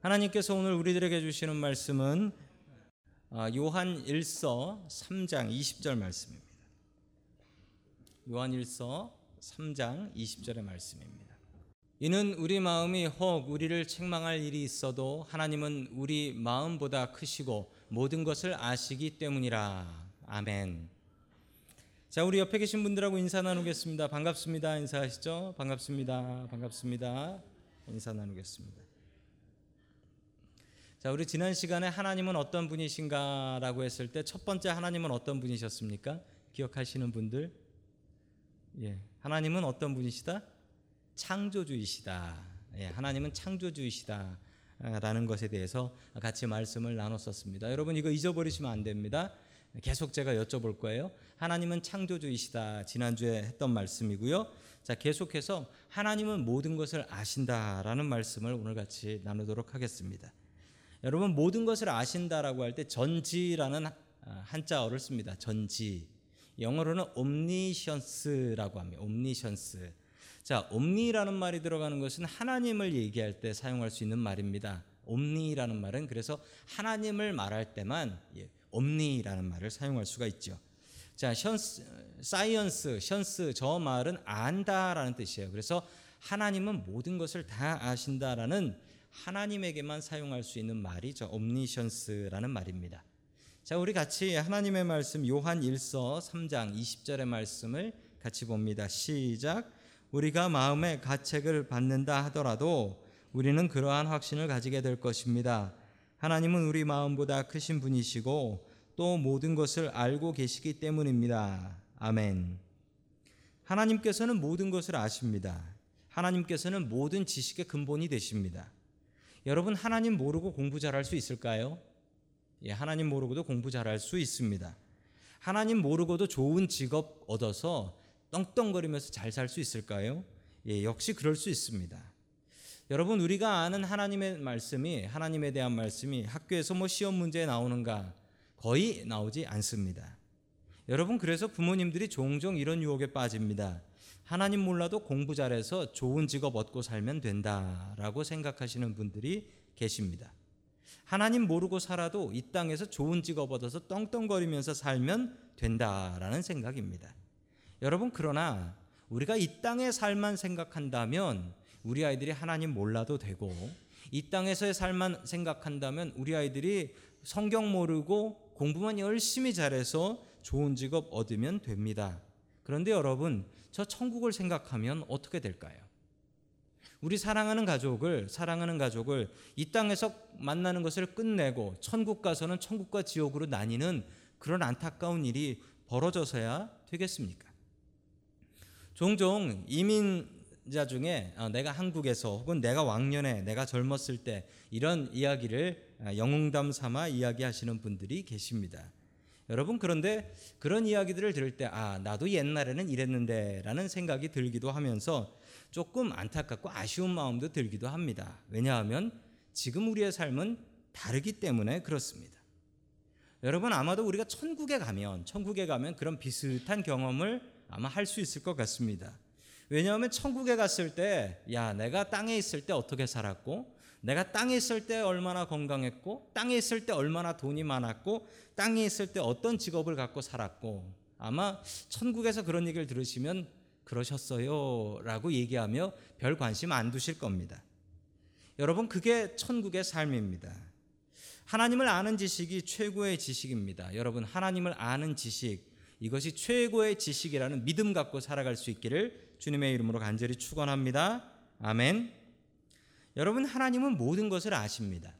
하나님께서 오늘 우리들에게 주시는 말씀은 아, 요한 1서 3장 20절 말씀입니다. 요한 1서 3장 20절의 말씀입니다. 이는 우리 마음이 혹 우리를 책망할 일이 있어도 하나님은 우리 마음보다 크시고 모든 것을 아시기 때문이라. 아멘. 자, 우리 옆에 계신 분들하고 인사 나누겠습니다. 반갑습니다. 인사하시죠? 반갑습니다. 반갑습니다. 인사 나누겠습니다. 자, 우리 지난 시간에 하나님은 어떤 분이신가라고 했을 때 첫 번째 하나님은 어떤 분이셨습니까? 기억하시는 분들? 예. 하나님은 어떤 분이시다? 창조주이시다. 예, 하나님은 창조주이시다. 라는 것에 대해서 같이 말씀을 나눴었습니다. 여러분 이거 잊어버리시면 안 됩니다. 계속 제가 여쭤볼 거예요. 하나님은 창조주이시다. 지난주에 했던 말씀이고요. 자, 계속해서 하나님은 모든 것을 아신다라는 말씀을 오늘 같이 나누도록 하겠습니다. 여러분 모든 것을 아신다라고 할 때 전지라는 한자어를 씁니다. 전지. 영어로는 omniscience라고 합니다. omniscience. 자, omni라는 말이 들어가는 것은 하나님을 얘기할 때 사용할 수 있는 말입니다. omni라는 말은 그래서 하나님을 말할 때만 예, omni라는 말을 사용할 수가 있죠. 자, science, science, science 저 말은 안다라는 뜻이에요. 그래서 하나님은 모든 것을 다 아신다라는 하나님에게만 사용할 수 있는 말이 저 omniscience라는 말입니다. 자, 우리 같이 하나님의 말씀 요한 1서 3장 20절의 말씀을 같이 봅니다. 시작. 우리가 마음의 가책을 받는다 하더라도 우리는 그러한 확신을 가지게 될 것입니다. 하나님은 우리 마음보다 크신 분이시고 또 모든 것을 알고 계시기 때문입니다. 아멘. 하나님께서는 모든 것을 아십니다. 하나님께서는 모든 지식의 근본이 되십니다. 여러분 하나님 모르고 공부 잘할 수 있을까요? 예, 하나님 모르고도 공부 잘할 수 있습니다. 하나님 모르고도 좋은 직업 얻어서 떵떵거리면서 잘 살 수 있을까요? 예, 역시 그럴 수 있습니다. 여러분 우리가 아는 하나님의 말씀이 하나님에 대한 말씀이 학교에서 뭐 시험 문제에 나오는가 거의 나오지 않습니다. 여러분 그래서 부모님들이 종종 이런 유혹에 빠집니다. 하나님 몰라도 공부 잘해서 좋은 직업 얻고 살면 된다라고 생각하시는 분들이 계십니다. 하나님 모르고 살아도 이 땅에서 좋은 직업 얻어서 떵떵거리면서 살면 된다라는 생각입니다. 여러분 그러나 우리가 이 땅의 삶만 생각한다면 우리 아이들이 하나님 몰라도 되고 이 땅에서의 삶만 생각한다면 우리 아이들이 성경 모르고 공부만 열심히 잘해서 좋은 직업 얻으면 됩니다. 그런데 여러분 저 천국을 생각하면 어떻게 될까요? 우리 사랑하는 가족을 사랑하는 가족을 이 땅에서 만나는 것을 끝내고 천국 가서는 천국과 지옥으로 나뉘는 그런 안타까운 일이 벌어져서야 되겠습니까? 종종 이민자 중에 어, 내가 한국에서 혹은 내가 왕년에 내가 젊었을 때 이런 이야기를 아, 영웅담 삼아 이야기하시는 분들이 계십니다. 여러분 그런데 그런 이야기들을 들을 때 아 나도 옛날에는 이랬는데 라는 생각이 들기도 하면서 조금 안타깝고 아쉬운 마음도 들기도 합니다. 왜냐하면 지금 우리의 삶은 다르기 때문에 그렇습니다. 여러분 아마도 우리가 천국에 가면 천국에 가면 그런 비슷한 경험을 아마 할 수 있을 것 같습니다. 왜냐하면 천국에 갔을 때, 야, 내가 땅에 있을 때 어떻게 살았고, 내가 땅에 있을 때 얼마나 건강했고, 땅에 있을 때 얼마나 돈이 많았고, 땅에 있을 때 어떤 직업을 갖고 살았고, 아마 천국에서 그런 얘기를 들으시면 그러셨어요. 라고 얘기하며 별 관심 안 두실 겁니다. 여러분, 그게 천국의 삶입니다. 하나님을 아는 지식이 최고의 지식입니다. 여러분, 하나님을 아는 지식, 이것이 최고의 지식이라는 믿음 갖고 살아갈 수 있기를 주님의 이름으로 간절히 축원합니다. 아멘. 여러분 하나님은 모든 것을 아십니다.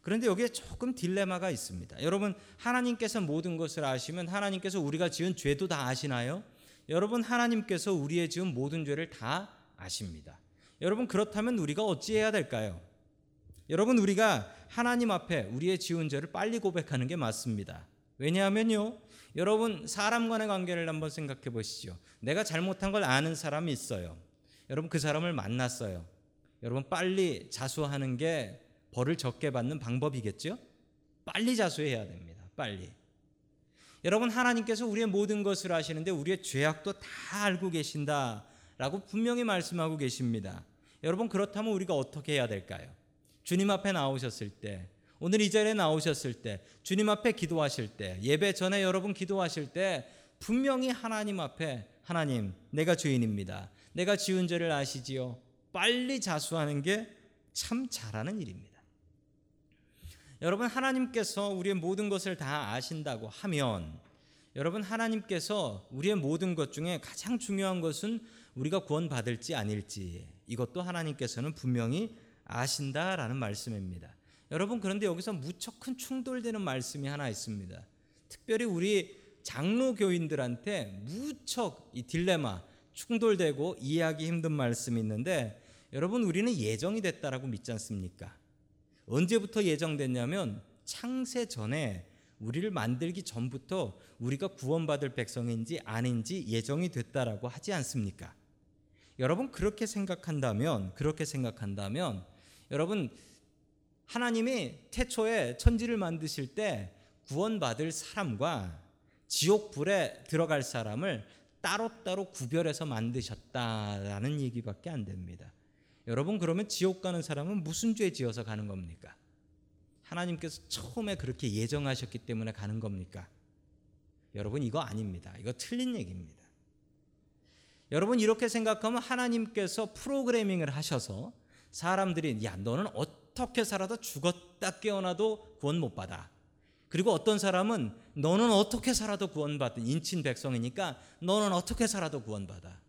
그런데 여기에 조금 딜레마가 있습니다. 여러분 하나님께서 모든 것을 아시면 하나님께서 우리가 지은 죄도 다 아시나요? 여러분 하나님께서 우리의 지은 모든 죄를 다 아십니다. 여러분 그렇다면 우리가 어찌해야 될까요? 여러분 우리가 하나님 앞에 우리의 지은 죄를 빨리 고백하는 게 맞습니다. 왜냐하면요. 여러분 사람 간의 관계를 한번 생각해 보시죠. 내가 잘못한 걸 아는 사람이 있어요. 여러분 그 사람을 만났어요. 여러분 빨리 자수하는 게 벌을 적게 받는 방법이겠죠? 빨리 자수해야 됩니다. 빨리. 여러분 하나님께서 우리의 모든 것을 아시는데 우리의 죄악도 다 알고 계신다라고 분명히 말씀하고 계십니다. 여러분 그렇다면 우리가 어떻게 해야 될까요? 주님 앞에 나오셨을 때, 오늘 이 자리에 나오셨을 때, 주님 앞에 기도하실 때, 예배 전에 여러분 기도하실 때 분명히 하나님 앞에 하나님, 내가 주인입니다. 내가 지은 죄를 아시지요. 빨리 자수하는 게 참 잘하는 일입니다. 여러분 하나님께서 우리의 모든 것을 다 아신다고 하면 여러분 하나님께서 우리의 모든 것 중에 가장 중요한 것은 우리가 구원받을지 아닐지 이것도 하나님께서는 분명히 아신다라는 말씀입니다. 여러분 그런데 여기서 무척 큰 충돌되는 말씀이 하나 있습니다. 특별히 우리 장로 교인들한테 무척 이 딜레마 충돌되고 이해하기 힘든 말씀이 있는데 여러분 우리는 예정이 됐다라고 믿지 않습니까? 언제부터 예정됐냐면 창세 전에 우리를 만들기 전부터 우리가 구원받을 백성인지 아닌지 예정이 됐다라고 하지 않습니까? 여러분 그렇게 생각한다면 그렇게 생각한다면 여러분 하나님이 태초에 천지를 만드실 때 구원받을 사람과 지옥 불에 들어갈 사람을 따로따로 구별해서 만드셨다라는 얘기밖에 안 됩니다. 여러분 그러면 지옥 가는 사람은 무슨 죄 지어서 가는 겁니까? 하나님께서 처음에 그렇게 예정하셨기 때문에 가는 겁니까? 여러분 이거 아닙니다. 이거 틀린 얘기입니다. 여러분 이렇게 생각하면 하나님께서 프로그래밍을 하셔서 사람들이 야 너는 어떻게 살아도 죽었다 깨어나도 구원 못 받아. 그리고 어떤 사람은 너는 어떻게 살아도 구원받은 인친 백성이니까 너는 어떻게 살아도 구원받아.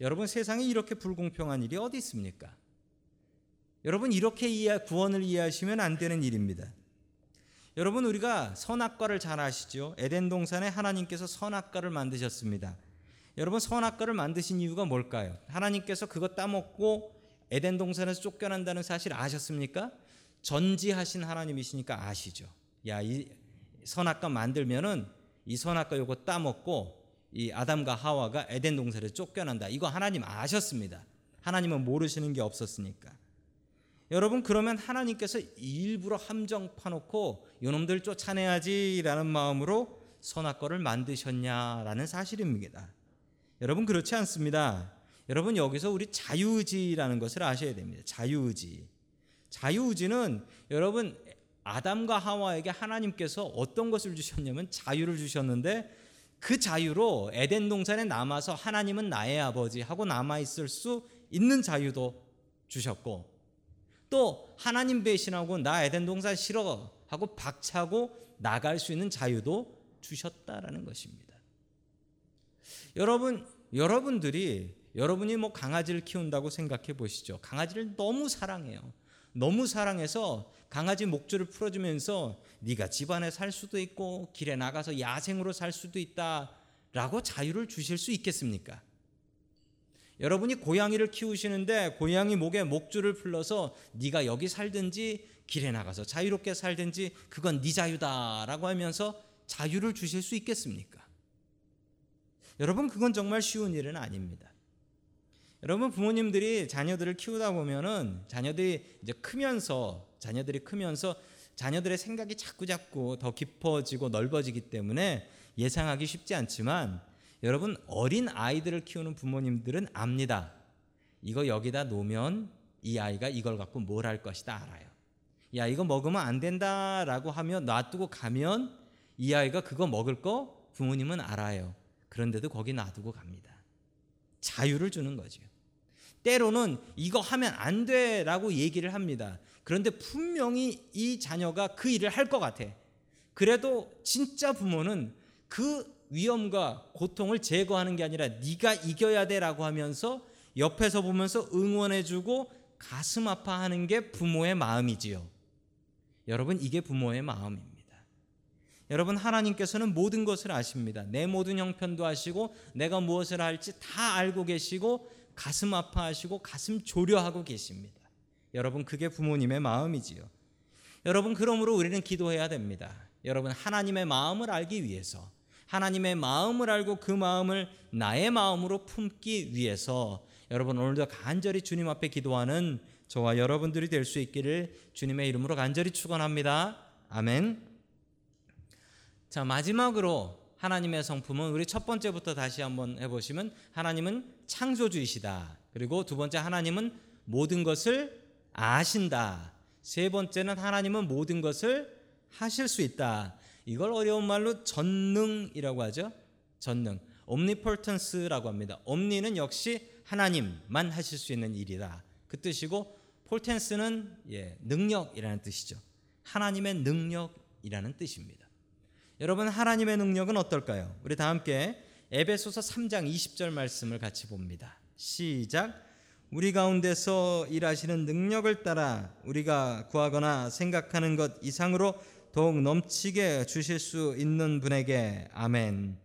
여러분 세상에 이렇게 불공평한 일이 어디 있습니까? 여러분 이렇게 이해 구원을 이해하시면 안 되는 일입니다. 여러분 우리가 선악과를 잘 아시죠? 에덴 동산에 하나님께서 선악과를 만드셨습니다. 여러분 선악과를 만드신 이유가 뭘까요? 하나님께서 그거 따먹고 에덴 동산에서 쫓겨난다는 사실 아셨습니까? 전지하신 하나님이시니까 아시죠. 야, 이 선악과 만들면은 이 선악과 요거 따먹고 이 아담과 하와가 에덴 동산에 쫓겨난다. 이거 하나님 아셨습니다. 하나님은 모르시는 게 없었으니까. 여러분 그러면 하나님께서 일부러 함정 파놓고 요놈들 쫓아내야지라는 마음으로 선악과를 만드셨냐라는 사실입니다. 여러분 그렇지 않습니다. 여러분 여기서 우리 자유의지라는 것을 아셔야 됩니다. 자유의지. 자유의지는 여러분 아담과 하와에게 하나님께서 어떤 것을 주셨냐면 자유를 주셨는데 그 자유로 에덴 동산에 남아서 하나님은 나의 아버지 하고 남아 있을 수 있는 자유도 주셨고 또 하나님 배신하고 나 에덴 동산 싫어 하고 박차고 나갈 수 있는 자유도 주셨다라는 것입니다. 여러분 여러분들이 여러분이 뭐 강아지를 키운다고 생각해 보시죠. 강아지를 너무 사랑해요. 너무 사랑해서 강아지 목줄을 풀어주면서 네가 집안에 살 수도 있고 길에 나가서 야생으로 살 수도 있다라고 자유를 주실 수 있겠습니까? 여러분이 고양이를 키우시는데 고양이 목에 목줄을 풀러서 네가 여기 살든지 길에 나가서 자유롭게 살든지 그건 네 자유다라고 하면서 자유를 주실 수 있겠습니까? 여러분 그건 정말 쉬운 일은 아닙니다. 여러분 부모님들이 자녀들을 키우다 보면은 자녀들이 이제 크면서 자녀들이 크면서 자녀들의 생각이 자꾸 자꾸 더 깊어지고 넓어지기 때문에 예상하기 쉽지 않지만 여러분 어린 아이들을 키우는 부모님들은 압니다. 이거 여기다 놓으면 이 아이가 이걸 갖고 뭘 할 것이다 알아요. 야 이거 먹으면 안 된다라고 하면 놔두고 가면 이 아이가 그거 먹을 거 부모님은 알아요. 그런데도 거기 놔두고 갑니다. 자유를 주는 거죠. 때로는 이거 하면 안 돼라고 얘기를 합니다. 그런데 분명히 이 자녀가 그 일을 할 것 같아. 그래도 진짜 부모는 그 위험과 고통을 제거하는 게 아니라 네가 이겨야 돼라고 하면서 옆에서 보면서 응원해주고 가슴 아파하는 게 부모의 마음이지요. 여러분 이게 부모의 마음입니다. 여러분 하나님께서는 모든 것을 아십니다. 내 모든 형편도 아시고 내가 무엇을 할지 다 알고 계시고 가슴 아파하시고 가슴 조려하고 계십니다. 여러분 그게 부모님의 마음이지요. 여러분 그러므로 우리는 기도해야 됩니다. 여러분 하나님의 마음을 알기 위해서 하나님의 마음을 알고 그 마음을 나의 마음으로 품기 위해서 여러분 오늘도 간절히 주님 앞에 기도하는 저와 여러분들이 될 수 있기를 주님의 이름으로 간절히 축원합니다. 아멘. 자 마지막으로 하나님의 성품은 우리 첫 번째부터 다시 한번 해보시면 하나님은 창조주이시다. 그리고 두 번째 하나님은 모든 것을 아신다. 세 번째는 하나님은 모든 것을 하실 수 있다. 이걸 어려운 말로 전능이라고 하죠. 전능. omnipotence라고 합니다. omni는 역시 하나님만 하실 수 있는 일이다. 그 뜻이고 potence는 예, 능력이라는 뜻이죠. 하나님의 능력이라는 뜻입니다. 여러분 하나님의 능력은 어떨까요? 우리 다 함께 에베소서 3장 20절 말씀을 같이 봅니다. 시작. 우리 가운데서 일하시는 능력을 따라 우리가 구하거나 생각하는 것 이상으로 더욱 넘치게 주실 수 있는 분에게 아멘.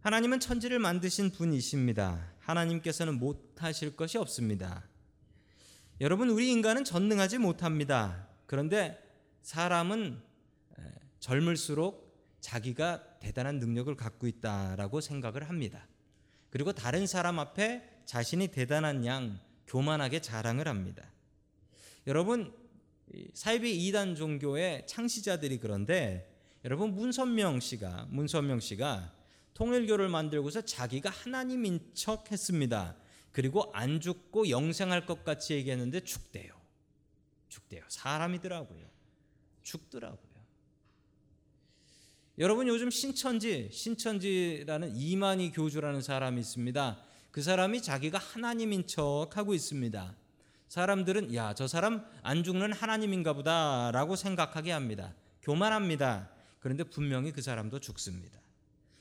하나님은 천지를 만드신 분이십니다. 하나님께서는 못하실 것이 없습니다. 여러분 우리 인간은 전능하지 못합니다. 그런데 사람은 젊을수록 자기가 대단한 능력을 갖고 있다라고 생각을 합니다. 그리고 다른 사람 앞에 자신이 대단한 양 교만하게 자랑을 합니다. 여러분 사이비 이단 종교의 창시자들이 그런데 여러분 문선명 씨가 문선명 씨가 통일교를 만들고서 자기가 하나님인 척 했습니다. 그리고 안 죽고 영생할 것 같이 얘기했는데 죽대요. 죽대요. 사람이더라고요. 죽더라고요. 여러분 요즘 신천지, 신천지라는 이만희 교주라는 사람이 있습니다. 그 사람이 자기가 하나님인 척 하고 있습니다. 사람들은 야, 저 사람 안 죽는 하나님인가 보다라고 생각하게 합니다. 교만합니다. 그런데 분명히 그 사람도 죽습니다.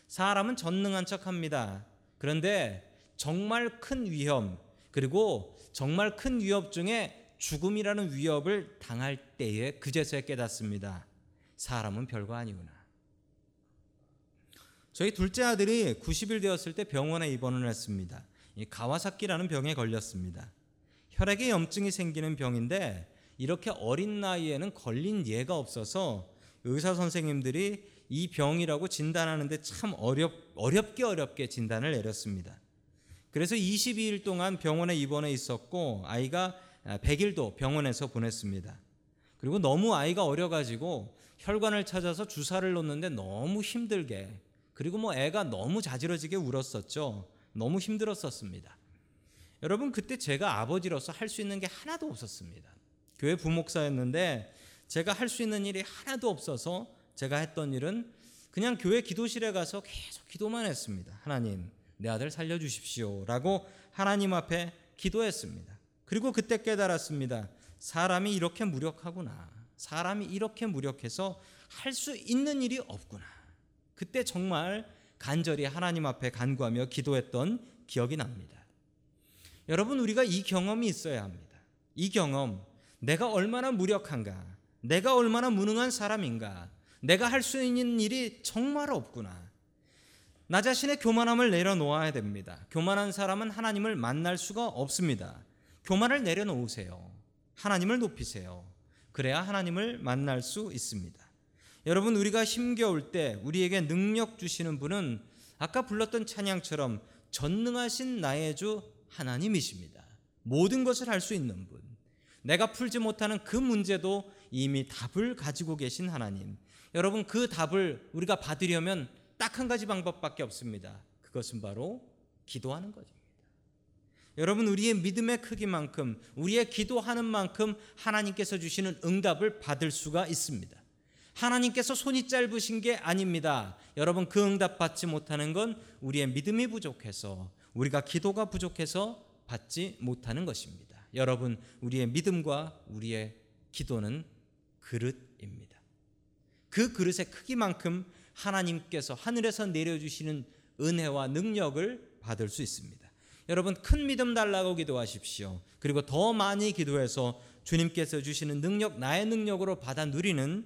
사람은 전능한 척 합니다. 그런데 정말 큰 위험, 그리고 정말 큰 위협 중에 죽음이라는 위협을 당할 때에 그제서야 깨닫습니다. 사람은 별거 아니구나. 저희 둘째 아들이 90일 되었을 때 병원에 입원을 했습니다. 이 가와사키라는 병에 걸렸습니다. 혈액에 염증이 생기는 병인데 이렇게 어린 나이에는 걸린 예가 없어서 의사 선생님들이 이 병이라고 진단하는데 참 어렵, 어렵게 어렵게 진단을 내렸습니다. 그래서 22일 동안 병원에 입원해 있었고 아이가 100일도 병원에서 보냈습니다. 그리고 너무 아이가 어려가지고 혈관을 찾아서 주사를 놓는데 너무 힘들게 그리고 뭐 애가 너무 자지러지게 울었었죠. 너무 힘들었었습니다. 여러분 그때 제가 아버지로서 할 수 있는 게 하나도 없었습니다. 교회 부목사였는데 제가 할 수 있는 일이 하나도 없어서 제가 했던 일은 그냥 교회 기도실에 가서 계속 기도만 했습니다. 하나님, 내 아들 살려 주십시오라고 하나님 앞에 기도했습니다. 그리고 그때 깨달았습니다. 사람이 이렇게 무력하구나. 사람이 이렇게 무력해서 할 수 있는 일이 없구나. 그때 정말 간절히 하나님 앞에 간구하며 기도했던 기억이 납니다. 여러분 우리가 이 경험이 있어야 합니다. 이 경험 내가 얼마나 무력한가? 내가 얼마나 무능한 사람인가? 내가 할 수 있는 일이 정말 없구나. 나 자신의 교만함을 내려놓아야 됩니다. 교만한 사람은 하나님을 만날 수가 없습니다. 교만을 내려놓으세요. 하나님을 높이세요. 그래야 하나님을 만날 수 있습니다. 여러분 우리가 힘겨울 때 우리에게 능력 주시는 분은 아까 불렀던 찬양처럼 전능하신 나의 주 하나님이십니다. 모든 것을 할 수 있는 분. 내가 풀지 못하는 그 문제도 이미 답을 가지고 계신 하나님. 여러분 그 답을 우리가 받으려면 딱 한 가지 방법밖에 없습니다. 그것은 바로 기도하는 것입니다. 여러분 우리의 믿음의 크기만큼 우리의 기도하는 만큼 하나님께서 주시는 응답을 받을 수가 있습니다. 하나님께서 손이 짧으신 게 아닙니다. 여러분 그 응답 받지 못하는 건 우리의 믿음이 부족해서 우리가 기도가 부족해서 받지 못하는 것입니다. 여러분 우리의 믿음과 우리의 기도는 그릇입니다. 그 그릇의 크기만큼 하나님께서 하늘에서 내려주시는 은혜와 능력을 받을 수 있습니다. 여러분 큰 믿음 달라고 기도하십시오. 그리고 더 많이 기도해서 주님께서 주시는 능력 나의 능력으로 받아 누리는